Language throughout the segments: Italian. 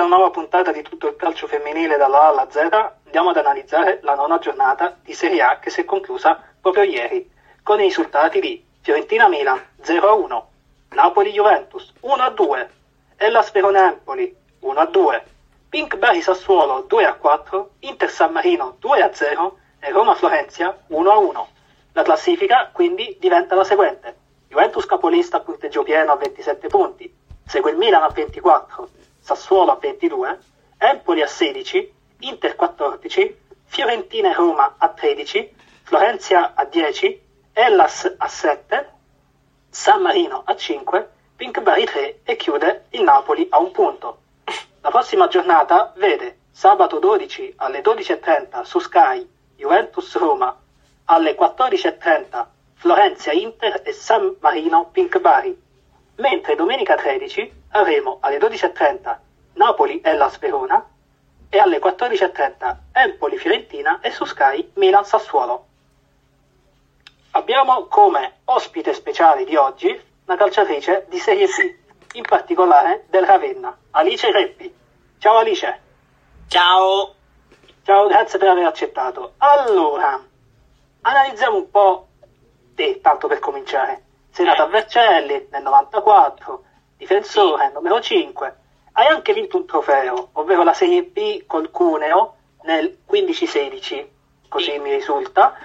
una nuova puntata di tutto il calcio femminile dalla A alla Z. Andiamo ad analizzare la nona giornata di Serie A che si è conclusa proprio ieri, con i risultati di Fiorentina-Milan 0-1, Napoli-Juventus 1-2, Hellas Verona-Empoli 1-2, Pink Bari-Sassuolo 2-4, Inter-San Marino 2-0 e Roma-Florenzia 1-1. La classifica quindi diventa la seguente. Juventus capolista a punteggio pieno a 27 punti, segue il Milan a 24, Sassuolo a 22, Empoli a 16, Inter 14, Fiorentina e Roma a 13, Florenzia a 10, Hellas a 7, San Marino a 5, Pink Bari 3 e chiude il Napoli a un punto. La prossima giornata vede sabato 12 alle 12.30 su Sky Juventus Roma, alle 14.30 Florenzia Inter e San Marino Pink Bari, mentre domenica 13 avremo alle 12.30 Napoli Hellas Verona e alle 14.30 Empoli Fiorentina e su Sky Milan Sassuolo. Abbiamo come ospite speciale di oggi una calciatrice di Serie C, in particolare del Ravenna, Alice Reppi. Ciao Alice. Ciao. Ciao, grazie per aver accettato. Allora, analizziamo un po' te, tanto per cominciare. Sei nata a Vercelli nel 94, difensore numero 5. Hai anche vinto un trofeo, ovvero la Serie B col Cuneo nel 15-16, così sì. mi risulta.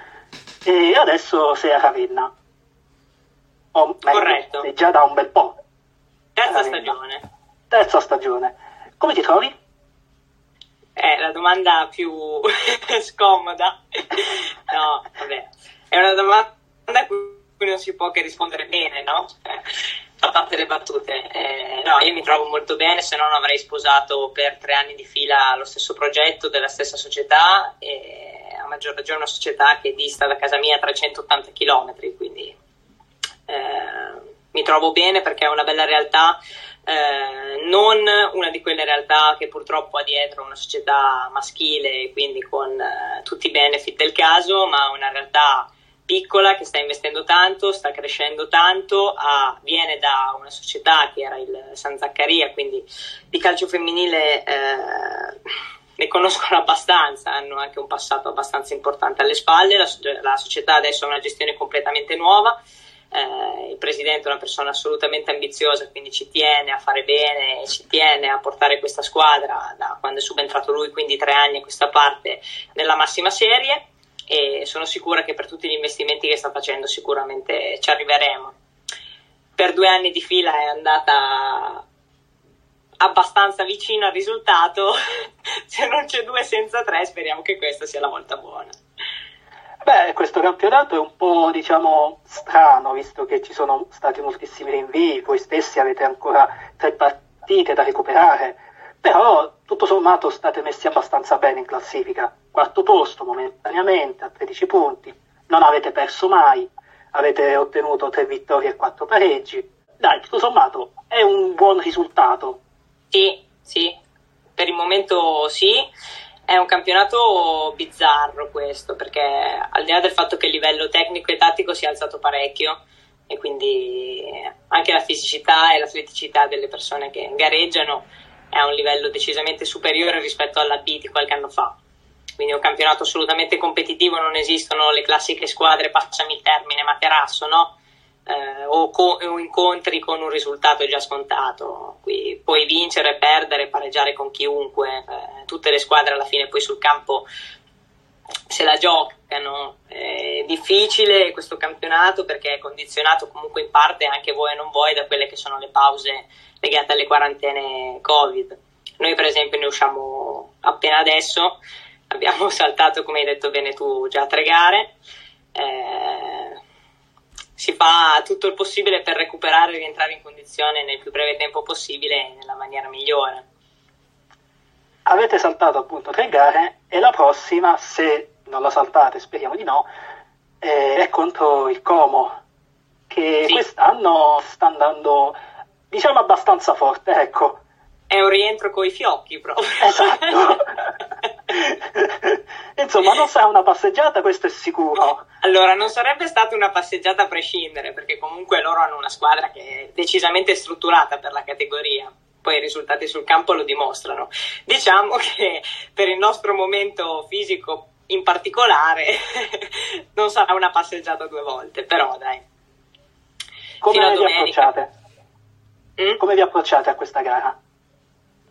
E adesso sei a Ravenna. O meglio, Corretto. Sei già da un bel po'. Terza stagione. Terza stagione. Come ti trovi? È la domanda più scomoda. no, vabbè. È una domanda cui non si può che rispondere bene, no? Cioè, fa tante le battute. Eh, no, io mi trovo molto bene, se no non avrei sposato per tre anni di fila lo stesso progetto della stessa società e a maggior ragione una società che dista da casa mia 380 km, quindi eh, mi trovo bene perché è una bella realtà eh, non una di quelle realtà che purtroppo ha dietro una società maschile, quindi con eh, tutti i benefit del caso, ma una realtà piccola che sta investendo tanto, sta crescendo tanto, ha, viene da una società che era il San Zaccaria, quindi di calcio femminile eh, ne conoscono abbastanza, hanno anche un passato abbastanza importante alle spalle, la, la società adesso ha una gestione completamente nuova eh, il presidente è una persona assolutamente ambiziosa, quindi ci tiene a fare bene, ci tiene a portare questa squadra da quando è subentrato lui, quindi tre anni a questa parte, nella massima serie e sono sicura che per tutti gli investimenti che sta facendo sicuramente ci arriveremo. Per due anni di fila è andata abbastanza vicino al risultato, se non c'è due senza tre speriamo che questa sia la volta buona. Beh, questo campionato è un po', diciamo, strano, visto che ci sono stati moltissimi rinvii, voi stessi avete ancora tre partite da recuperare, però tutto sommato state messi abbastanza bene in classifica. Quarto posto momentaneamente a 13 punti, non avete perso mai, avete ottenuto tre vittorie e quattro pareggi. Dai, tutto sommato è un buon risultato. Sì, sì, per il momento sì. È un campionato bizzarro questo, perché al di là del fatto che il livello tecnico e tattico si è alzato parecchio e quindi anche la fisicità e l'atleticità delle persone che gareggiano è a un livello decisamente superiore rispetto alla B di qualche anno fa. Quindi è un campionato assolutamente competitivo, non esistono le classiche squadre, passami il termine, materasso, no? eh, o, co- o, incontri con un risultato già scontato. Qui puoi vincere, perdere, pareggiare con chiunque, eh, tutte le squadre alla fine poi sul campo se la giocano. È difficile questo campionato perché è condizionato comunque in parte anche voi e non voi da quelle che sono le pause legate alle quarantene Covid. Noi per esempio ne usciamo appena adesso, abbiamo saltato come hai detto bene tu già tre gare. Eh, si fa tutto il possibile per recuperare e rientrare in condizione nel più breve tempo possibile e nella maniera migliore. Avete saltato appunto tre gare e la prossima, se non la saltate, speriamo di no, è contro il Como, che sì. quest'anno sta andando diciamo abbastanza forte, ecco. È un rientro coi fiocchi proprio. Esatto. Insomma, non sarà una passeggiata, questo è sicuro. Allora, non sarebbe stata una passeggiata a prescindere, perché comunque loro hanno una squadra che è decisamente strutturata per la categoria. poi i risultati sul campo lo dimostrano. Diciamo che per il nostro momento fisico in particolare non sarà una passeggiata due volte, però dai. Come vi approcciate? Mm? Come vi approcciate a questa gara?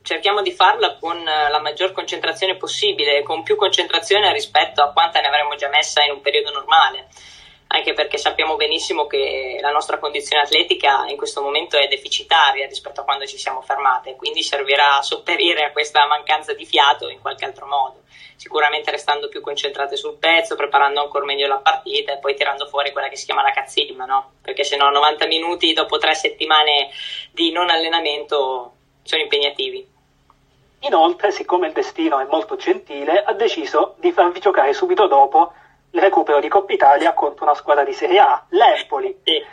Cerchiamo di farla con eh, la maggior concentrazione possibile, con più concentrazione rispetto a quanta ne avremmo già messa in un periodo normale, anche perché sappiamo benissimo che la nostra condizione atletica in questo momento è deficitaria rispetto a quando ci siamo fermate, quindi servirà a sopperire a questa mancanza di fiato in qualche altro modo, sicuramente restando più concentrate sul pezzo, preparando ancora meglio la partita e poi tirando fuori quella che si chiama la cazzimma, no? Perché se no 90 minuti dopo tre settimane di non allenamento sono impegnativi. Inoltre, siccome il destino è molto gentile, ha deciso di farvi giocare subito dopo il recupero di Coppa Italia contro una squadra di Serie A, l'Empoli. Sì,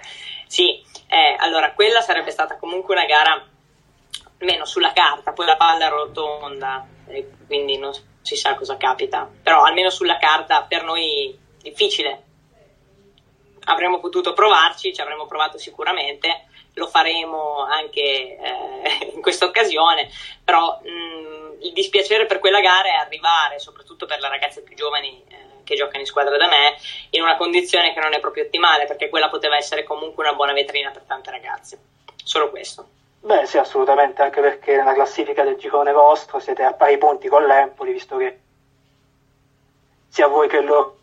sì. Eh, allora quella sarebbe stata comunque una gara almeno sulla carta, poi la palla è rotonda, eh, quindi non si sa cosa capita, però almeno sulla carta per noi difficile. Avremmo potuto provarci, ci avremmo provato sicuramente, lo faremo anche eh, in questa occasione, però mh, mm, il dispiacere per quella gara è arrivare, soprattutto per le ragazze più giovani eh, che giocano in squadra da me, in una condizione che non è proprio ottimale, perché quella poteva essere comunque una buona vetrina per tante ragazze. Solo questo. Beh sì, assolutamente, anche perché nella classifica del girone vostro siete a pari punti con l'Empoli, visto che sia voi che loro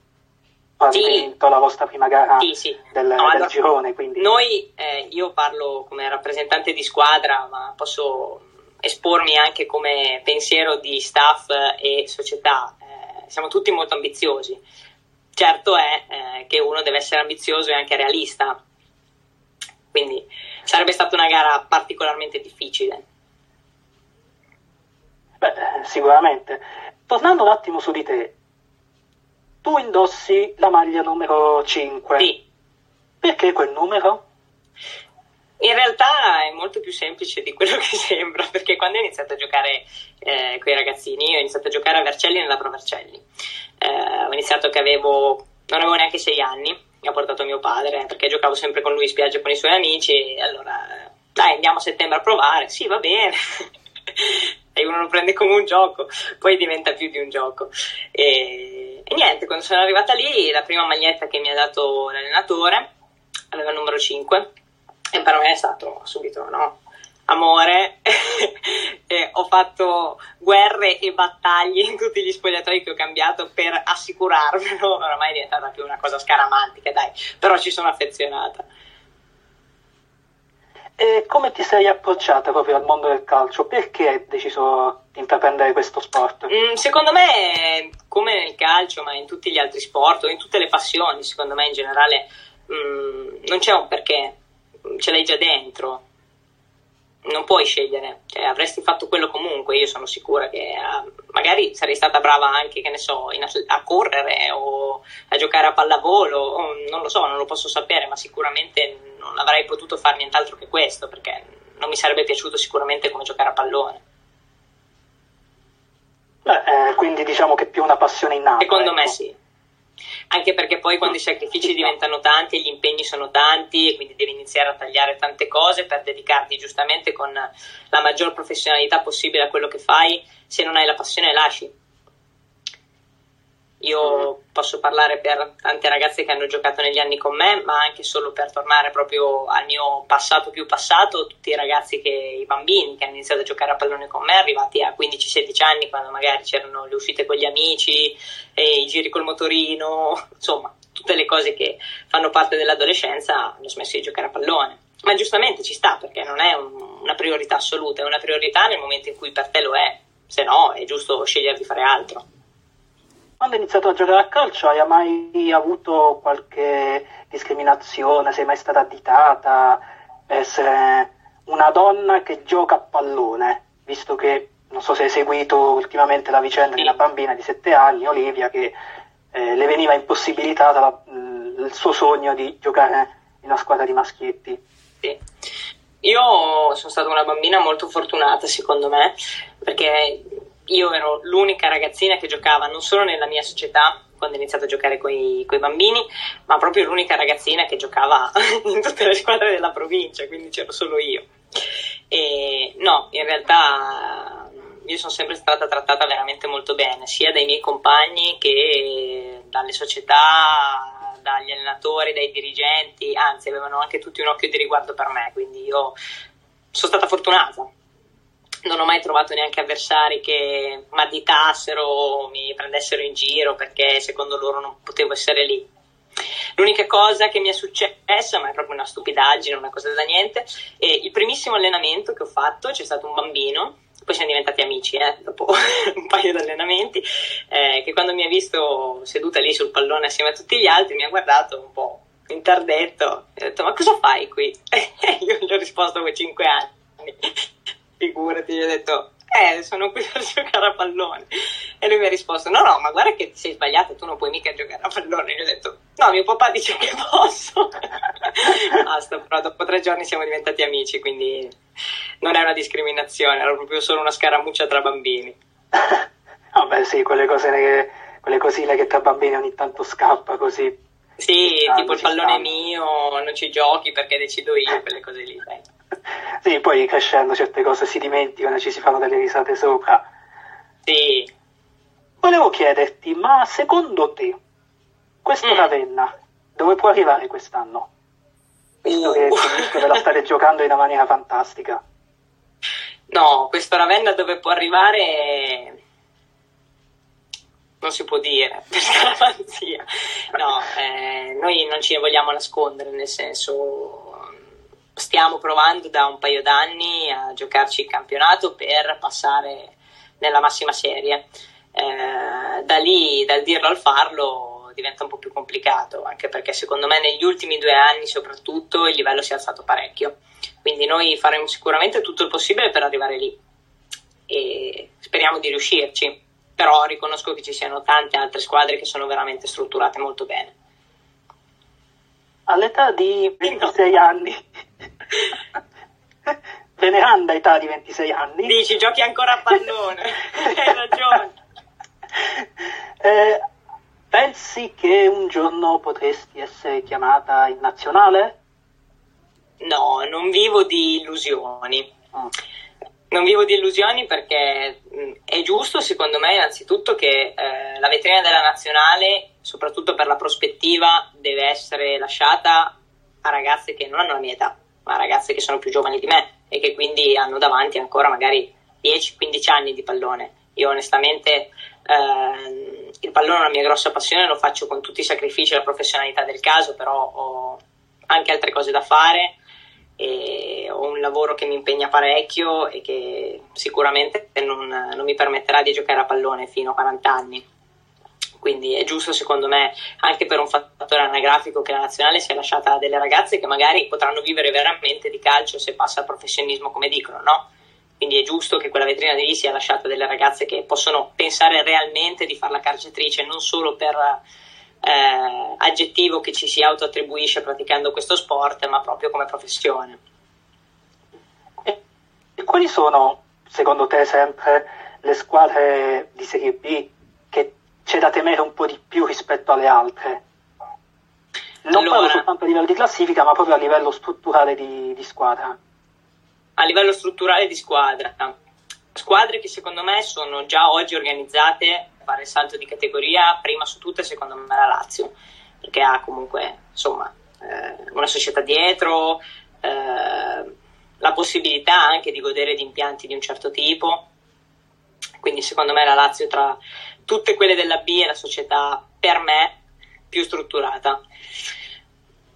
sì. vinto la vostra prima gara sì, sì. Del, no, del allora, girone. Quindi. Noi, eh, io parlo come rappresentante di squadra, ma posso espormi anche come pensiero di staff e società. Eh, siamo tutti molto ambiziosi. Certo è eh, che uno deve essere ambizioso e anche realista. Quindi sarebbe stata una gara particolarmente difficile. Beh, sicuramente. Tornando un attimo su di te, tu indossi la maglia numero 5. Sì. Perché quel numero? In realtà è molto più semplice di quello che sembra, perché quando ho iniziato a giocare eh, con i ragazzini, ho iniziato a giocare a Vercelli nella Pro Vercelli. Eh, ho iniziato che avevo, non avevo neanche sei anni, mi ha portato mio padre, perché giocavo sempre con lui in spiaggia con i suoi amici, e allora, dai, andiamo a settembre a provare, sì, va bene. e uno lo prende come un gioco, poi diventa più di un gioco. E e niente, quando sono arrivata lì, la prima maglietta che mi ha dato l'allenatore aveva il numero 5 e per me è stato subito, no? Amore, ho fatto guerre e battaglie in tutti gli spogliatoi che ho cambiato per assicurarmelo. Oramai è diventata più una cosa scaramantica, dai, però ci sono affezionata. E come ti sei approcciata proprio al mondo del calcio? Perché hai deciso di intraprendere questo sport? Mm, secondo me, come nel calcio, ma in tutti gli altri sport o in tutte le passioni, secondo me in generale, mm, non c'è un perché, ce l'hai già dentro. Non puoi scegliere, cioè, avresti fatto quello comunque. Io sono sicura che uh, magari sarei stata brava anche, che ne so, in, a correre o a giocare a pallavolo, o, non lo so, non lo posso sapere, ma sicuramente non avrei potuto fare nient'altro che questo perché non mi sarebbe piaciuto sicuramente come giocare a pallone. Beh, eh, quindi diciamo che più una passione innata. Secondo ecco. me sì. Anche perché poi quando i sacrifici diventano tanti e gli impegni sono tanti e quindi devi iniziare a tagliare tante cose per dedicarti giustamente con la maggior professionalità possibile a quello che fai, se non hai la passione lasci io posso parlare per tante ragazze che hanno giocato negli anni con me, ma anche solo per tornare proprio al mio passato più passato, tutti i ragazzi che, i bambini che hanno iniziato a giocare a pallone con me, arrivati a 15-16 anni, quando magari c'erano le uscite con gli amici, i giri col motorino, insomma, tutte le cose che fanno parte dell'adolescenza, hanno smesso di giocare a pallone. Ma giustamente ci sta, perché non è un, una priorità assoluta, è una priorità nel momento in cui per te lo è, se no è giusto scegliere di fare altro. Quando hai iniziato a giocare a calcio hai mai avuto qualche discriminazione? Sei mai stata additata per essere una donna che gioca a pallone? Visto che non so se hai seguito ultimamente la vicenda di una bambina di 7 anni, Olivia, che eh, le veniva impossibilitata la, il suo sogno di giocare in una squadra di maschietti. Sì. Io sono stata una bambina molto fortunata, secondo me, perché io ero l'unica ragazzina che giocava non solo nella mia società quando ho iniziato a giocare con i bambini, ma proprio l'unica ragazzina che giocava in tutte le squadre della provincia, quindi c'ero solo io. E no, in realtà io sono sempre stata trattata veramente molto bene, sia dai miei compagni che dalle società, dagli allenatori, dai dirigenti, anzi avevano anche tutti un occhio di riguardo per me, quindi io sono stata fortunata. Non ho mai trovato neanche avversari che mi additassero o mi prendessero in giro perché secondo loro non potevo essere lì. L'unica cosa che mi è successa, ma è proprio una stupidaggine, una cosa da niente, è il primissimo allenamento che ho fatto, c'è stato un bambino, poi siamo diventati amici eh, dopo un paio di allenamenti, eh, che quando mi ha visto seduta lì sul pallone assieme a tutti gli altri mi ha guardato un po' interdetto e ha detto ma cosa fai qui? E io gli ho risposto con 5 anni, figurati, gli ho detto eh, sono qui per giocare a pallone. E lui mi ha risposto, no, no, ma guarda che sei sbagliato, tu non puoi mica giocare a pallone. E io ho detto, no, mio papà dice che posso. Basta, però dopo tre giorni siamo diventati amici, quindi non è una discriminazione, era proprio solo una scaramuccia tra bambini. Vabbè, sì, quelle cose che, quelle cosine che tra bambini ogni tanto scappa così. Sì, stanno, tipo il pallone stanno. mio, non ci giochi perché decido io, quelle cose lì, dai. Sì, poi crescendo certe cose si dimenticano e ci si fanno delle risate sopra. Sì. Volevo chiederti, ma secondo te questo mm. Ravenna dove può arrivare quest'anno? Visto uh. che comunque ve la state giocando in una maniera fantastica. No, questo Ravenna dove può arrivare non si può dire per scaramanzia. No, eh, noi non ci vogliamo nascondere, nel senso stiamo provando da un paio d'anni a giocarci il campionato per passare nella massima serie. Eh, da lì, dal dirlo al farlo, diventa un po' più complicato, anche perché secondo me negli ultimi due anni soprattutto il livello si è alzato parecchio. Quindi noi faremo sicuramente tutto il possibile per arrivare lì e speriamo di riuscirci. Però riconosco che ci siano tante altre squadre che sono veramente strutturate molto bene. All'età di 26 anni veneranda età di 26 anni. Dici, giochi ancora a pallone, hai ragione. Eh, pensi che un giorno potresti essere chiamata in nazionale? No, non vivo di illusioni. Mm. Non vivo di illusioni perché mh, è giusto, secondo me, innanzitutto che eh, la vetrina della nazionale, soprattutto per la prospettiva, deve essere lasciata a ragazze che non hanno la mia età ma ragazze che sono più giovani di me e che quindi hanno davanti ancora magari 10-15 anni di pallone. Io onestamente eh, il pallone è una mia grossa passione, lo faccio con tutti i sacrifici e la professionalità del caso, però ho anche altre cose da fare ho un lavoro che mi impegna parecchio e che sicuramente non, non mi permetterà di giocare a pallone fino a 40 anni quindi è giusto secondo me anche per un fattore anagrafico che la nazionale sia lasciata a delle ragazze che magari potranno vivere veramente di calcio se passa al professionismo come dicono, no? Quindi è giusto che quella vetrina di lì sia lasciata a delle ragazze che possono pensare realmente di fare la calciatrice, non solo per eh, aggettivo che ci si autoattribuisce praticando questo sport, ma proprio come professione. E quali sono, secondo te, sempre le squadre di Serie B c'è da temere un po' di più rispetto alle altre. Non allora, parlo soltanto a livello di classifica, ma proprio a livello strutturale di, di squadra. A livello strutturale di squadra. Squadre che secondo me sono già oggi organizzate a fare il salto di categoria, prima su tutte secondo me la Lazio, perché ha comunque insomma eh, una società dietro, eh, la possibilità anche di godere di impianti di un certo tipo. Quindi secondo me la Lazio tra tutte quelle della B è la società per me più strutturata.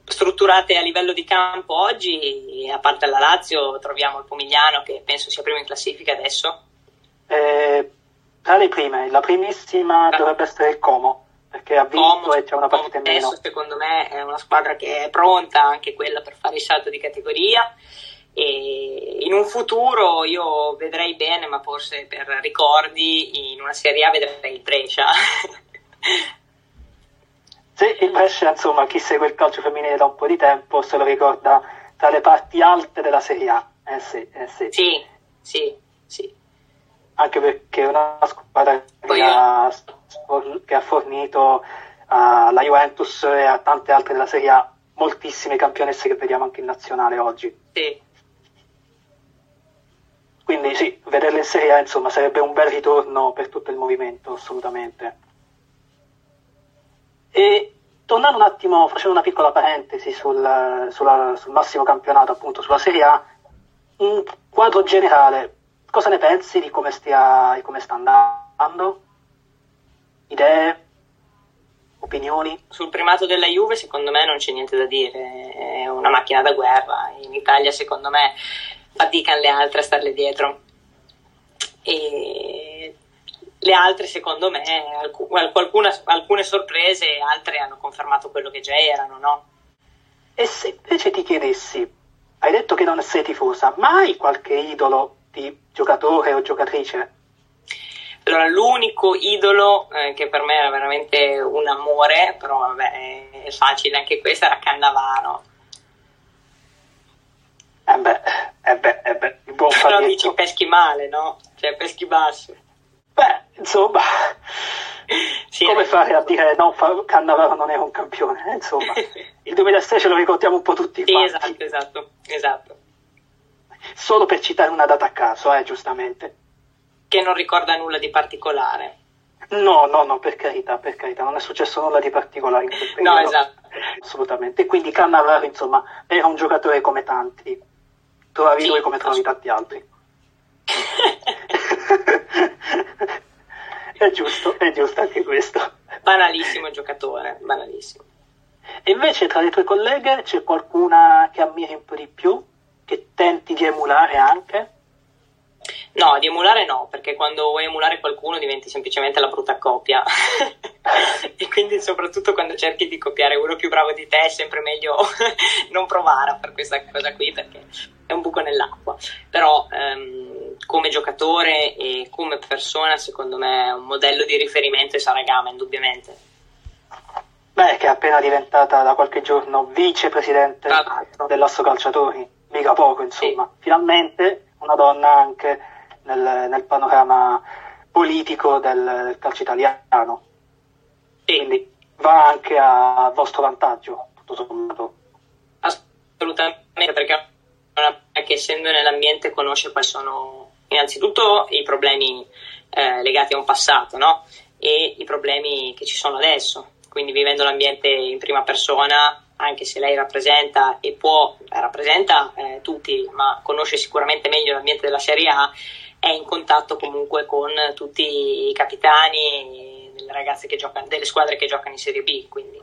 Strutturate a livello di campo oggi, a parte la Lazio, troviamo il Pomigliano che penso sia primo in classifica adesso. Eh, tra le prime, la primissima ah. dovrebbe essere il Como, perché ha vinto Como, e c'è una partita in meno. Adesso secondo me è una squadra che è pronta anche quella per fare il salto di categoria e in un futuro io vedrei bene, ma forse per ricordi, in una Serie A vedrei il Brescia. sì, il Brescia, insomma, chi segue il calcio femminile da un po' di tempo se lo ricorda tra le parti alte della Serie A. Eh sì, eh sì. Sì, sì, sì. Anche perché è una squadra che ha, che ha fornito alla Juventus e a tante altre della Serie A moltissime campionesse che vediamo anche in nazionale oggi. Sì, Quindi sì, vederle in Serie A insomma sarebbe un bel ritorno per tutto il movimento, assolutamente. E tornando un attimo, facendo una piccola parentesi sul, sulla, sul massimo campionato, appunto sulla Serie A, un quadro generale, cosa ne pensi di come, stia, di come sta andando? Idee? Opinioni? Sul primato della Juve secondo me non c'è niente da dire, è una macchina da guerra, in Italia secondo me faticano le altre a starle dietro. E le altre, secondo me, alcune, alcune sorprese, altre hanno confermato quello che già erano, no? E se invece ti chiedessi, hai detto che non sei tifosa, ma hai qualche idolo di giocatore o giocatrice? Allora, l'unico idolo eh, che per me era veramente un amore, però vabbè, è facile anche questo, era Cannavaro. Eh beh, eh beh, eh beh, il buon Però dici peschi male, no? Cioè peschi basso. Beh, insomma, sì, come fare a dire no, Cannavaro non era un campione? Eh, insomma, il 2006 ce lo ricordiamo un po' tutti. Sì, esatto, esatto, esatto. Solo per citare una data a caso, eh, giustamente. Che non ricorda nulla di particolare. No, no, no, per carità, per carità, non è successo nulla di particolare in quel periodo. No, esatto. Assolutamente. Quindi Cannavaro, insomma, era un giocatore come tanti. Trovavi sì, lui come trovavi tanti altri. è giusto, è giusto anche questo. Banalissimo giocatore, banalissimo. E invece tra le tue colleghe c'è qualcuna che ammiri un po' di più, che tenti di emulare anche? No, di emulare no, perché quando vuoi emulare qualcuno diventi semplicemente la brutta copia. e quindi soprattutto quando cerchi di copiare uno più bravo di te è sempre meglio non provare a fare questa cosa qui perché è un buco nell'acqua. Però ehm, come giocatore e come persona secondo me è un modello di riferimento e Saragama indubbiamente. Beh, che è appena diventata da qualche giorno vicepresidente dell'Asso Calciatori, mica poco insomma. Sì. Finalmente una donna anche nel, nel panorama politico del, del calcio italiano. Sì. Quindi va anche a vostro vantaggio, tutto sommato. Assolutamente, perché che essendo nell'ambiente conosce quali sono innanzitutto i problemi eh, legati a un passato no? e i problemi che ci sono adesso. Quindi vivendo l'ambiente in prima persona, anche se lei rappresenta e può, rappresenta eh, tutti, ma conosce sicuramente meglio l'ambiente della Serie A, è in contatto comunque con tutti i capitani delle ragazze che giocano, delle squadre che giocano in Serie B. Quindi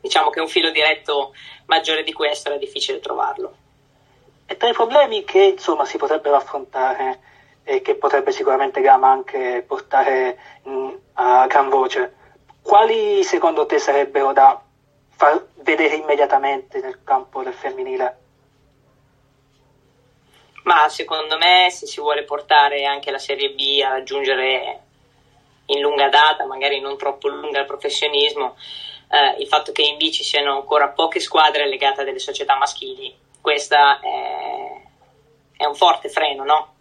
diciamo che un filo diretto maggiore di questo era difficile trovarlo. E tra i problemi che insomma si potrebbero affrontare e che potrebbe sicuramente Gama anche portare in, a gran voce, quali secondo te sarebbero da far vedere immediatamente nel campo del femminile? Ma secondo me se si vuole portare anche la Serie B a raggiungere in lunga data, magari non troppo lunga il professionismo, eh, il fatto che in B ci siano ancora poche squadre legate a delle società maschili questo è, è, un forte freno, no?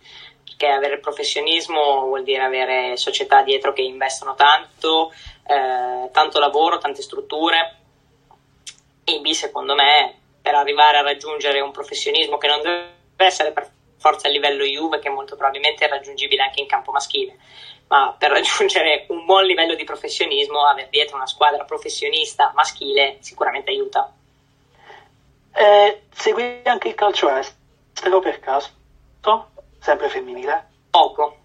Perché avere professionismo vuol dire avere società dietro che investono tanto, eh, tanto lavoro, tante strutture. E B, secondo me, per arrivare a raggiungere un professionismo che non deve essere per forza a livello Juve, che molto probabilmente è raggiungibile anche in campo maschile, ma per raggiungere un buon livello di professionismo, avere dietro una squadra professionista maschile sicuramente aiuta. Eh, segui anche il calcio estero per caso? Sempre femminile? Poco.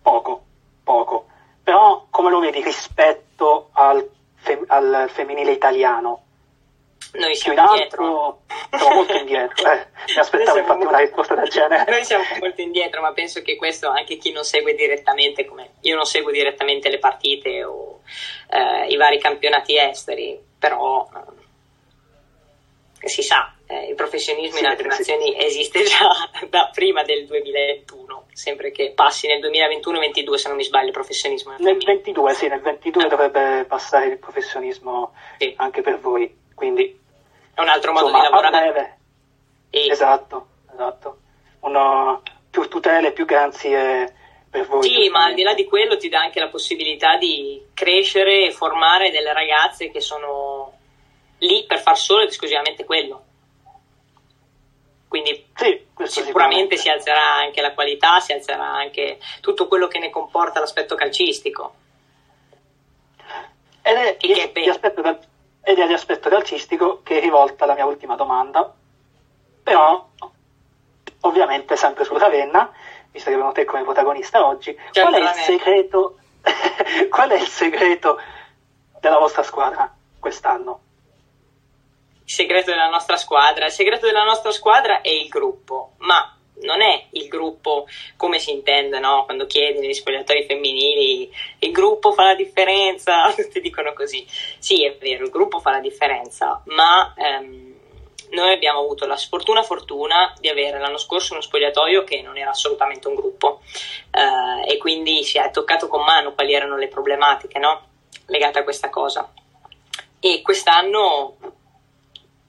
Poco, poco. Però come lo vedi rispetto al, fem- al femminile italiano? Noi siamo Più indietro. Siamo molto indietro. Eh, mi aspettavo infatti molto... una risposta del genere. Noi siamo molto indietro, ma penso che questo anche chi non segue direttamente, come io non seguo direttamente le partite o eh, i vari campionati esteri, però si sa, eh, il professionismo sì, in altre sì. nazioni esiste già da prima del 2021, sempre che passi nel 2021-22 se non mi sbaglio il professionismo. Nel 22, sì, nel 22 ah. dovrebbe passare il professionismo sì. anche per voi, quindi... È un altro modo insomma, di lavorare. E... Esatto, esatto. Uno, più tutele, più garanzie per voi. Sì, ma al di là di quello ti dà anche la possibilità di crescere e formare delle ragazze che sono per far solo ed esclusivamente quello. Quindi Sì, sicuramente si alzerà anche la qualità, si alzerà anche tutto quello che ne comporta l'aspetto calcistico. Ed è, Che- che di, aspetto ed è di aspetto calcistico che è rivolta la mia ultima domanda. Però, ovviamente, sempre su Ravenna, visto che abbiamo te come protagonista oggi, C'è qual è segreto? qual è il segreto della vostra squadra quest'anno? Il segreto della nostra squadra, il segreto della nostra squadra è il gruppo, ma non è il gruppo come si intende, no? Quando chiedi negli spogliatoi femminili, il gruppo fa la differenza, tutti dicono così. Sì, è vero, il gruppo fa la differenza, ma ehm, noi abbiamo avuto la sfortuna fortuna di avere l'anno scorso uno spogliatoio che non era assolutamente un gruppo eh, e quindi si è toccato con mano quali erano le problematiche, no? Legate a questa cosa. E quest'anno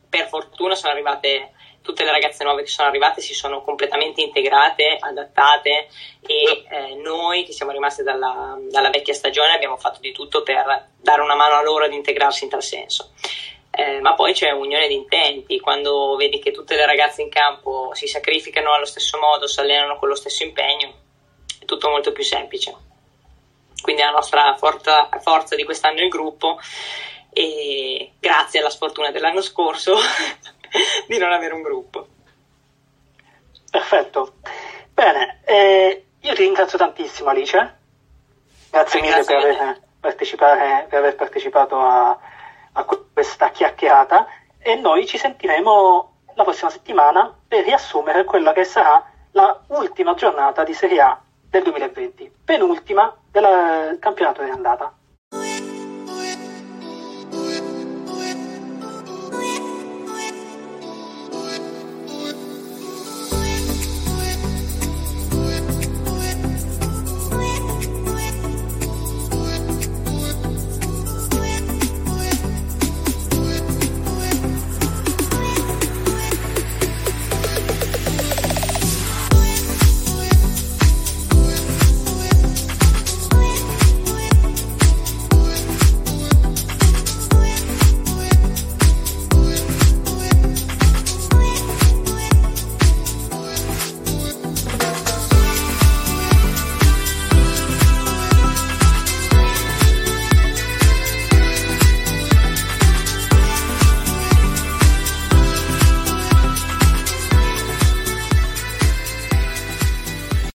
per fortuna sono arrivate tutte le ragazze nuove che sono arrivate si sono completamente integrate, adattate e eh, noi che siamo rimaste dalla, dalla vecchia stagione abbiamo fatto di tutto per dare una mano a loro ad integrarsi in tal senso. Eh, ma poi c'è unione di intenti, quando vedi che tutte le ragazze in campo si sacrificano allo stesso modo, si allenano con lo stesso impegno, è tutto molto più semplice. Quindi la nostra forza, forza di quest'anno è il gruppo e grazie alla sfortuna dell'anno scorso di non avere un gruppo. Perfetto. Bene, eh, io ti ringrazio tantissimo Alice, grazie Eh, mille per aver, partecipare- per aver partecipato a, a questa chiacchierata e noi ci sentiremo la prossima settimana per riassumere quella che sarà la ultima giornata di Serie A del 2020, penultima del campionato di andata.